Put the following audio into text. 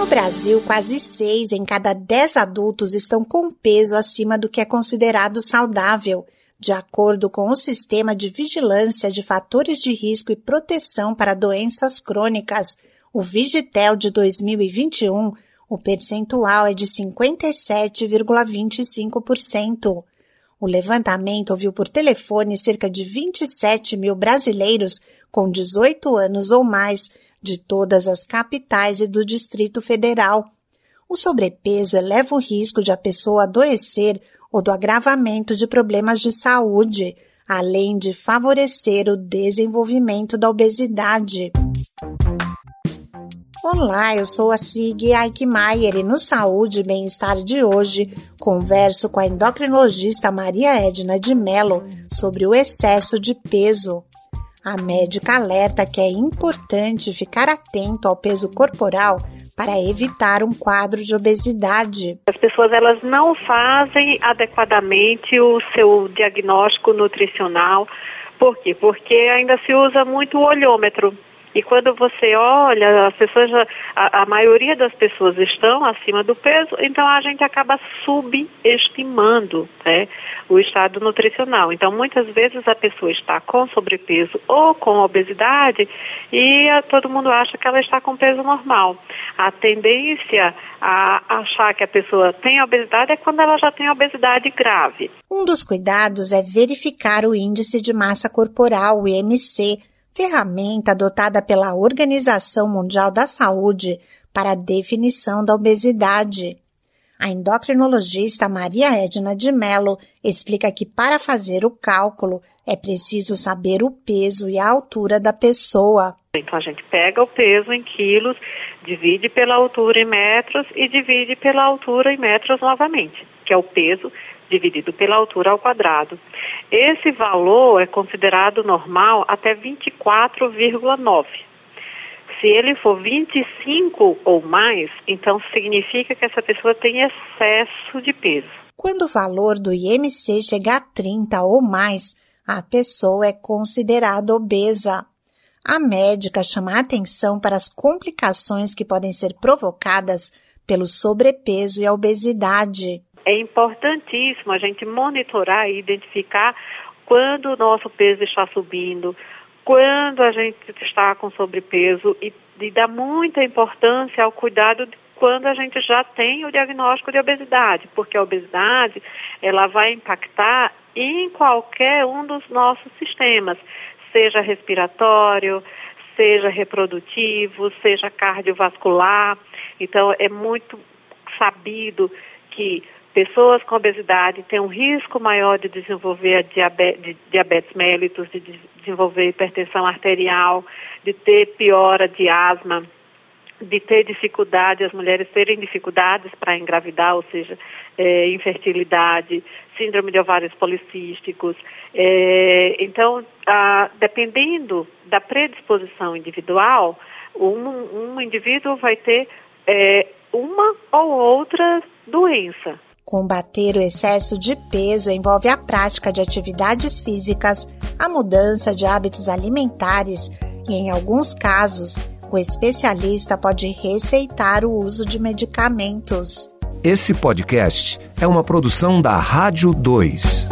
No Brasil, quase 6 em cada 10 adultos estão com peso acima do que é considerado saudável, de acordo com o Sistema de Vigilância de Fatores de Risco e Proteção para Doenças Crônicas, o Vigitel de 2021. O percentual é de 57,25%. O levantamento ouviu por telefone cerca de 27 mil brasileiros com 18 anos ou mais de todas as capitais e do Distrito Federal. O sobrepeso eleva o risco de a pessoa adoecer ou do agravamento de problemas de saúde, além de favorecer o desenvolvimento da obesidade. Olá, eu sou a Sig Eichmeier e no Saúde e Bem-Estar de hoje converso com a endocrinologista Maria Edna de Mello sobre o excesso de peso. A médica alerta que é importante ficar atento ao peso corporal para evitar um quadro de obesidade. As pessoas elas não fazem adequadamente o seu diagnóstico nutricional. Por quê? Porque ainda se usa muito o olhômetro. E quando você olha, as pessoas a, a, maioria das pessoas estão acima do peso, então a gente acaba subestimando né, o estado nutricional. Então, muitas vezes a pessoa está com sobrepeso ou com obesidade e a, todo mundo acha que ela está com peso normal. A tendência a achar que a pessoa tem obesidade é quando ela já tem obesidade grave. Um dos cuidados é verificar o índice de massa corporal, o IMC, ferramenta adotada pela Organização Mundial da Saúde para a definição da obesidade. A endocrinologista Maria Edna de Mello explica que para fazer o cálculo é preciso saber o peso e a altura da pessoa. Então a gente pega o peso em quilos, divide pela altura em metros e divide pela altura em metros novamente, que é o peso dividido pela altura ao quadrado. Esse valor é considerado normal até 24,9. Se ele for 25 ou mais, então significa que essa pessoa tem excesso de peso. Quando o valor do IMC chegar a 30 ou mais, a pessoa é considerada obesa. A médica chama a atenção para as complicações que podem ser provocadas pelo sobrepeso e a obesidade. É importantíssimo a gente monitorar e identificar quando o nosso peso está subindo, quando a gente está com sobrepeso e, e dar muita importância ao cuidado de quando a gente já tem o diagnóstico de obesidade, porque a obesidade ela vai impactar em qualquer um dos nossos sistemas, seja respiratório, seja reprodutivo, seja cardiovascular. Então é muito sabido que Pessoas com obesidade têm um risco maior de desenvolver diabetes, de diabetes mellitus, de desenvolver hipertensão arterial, de ter piora de asma, de ter dificuldade, as mulheres terem dificuldades para engravidar, ou seja, é, infertilidade, síndrome de ovários policísticos. É, então, a, dependendo da predisposição individual, um, um indivíduo vai ter é, uma ou outra doença. Combater o excesso de peso envolve a prática de atividades físicas, a mudança de hábitos alimentares e, em alguns casos, o especialista pode receitar o uso de medicamentos. Esse podcast é uma produção da Rádio 2.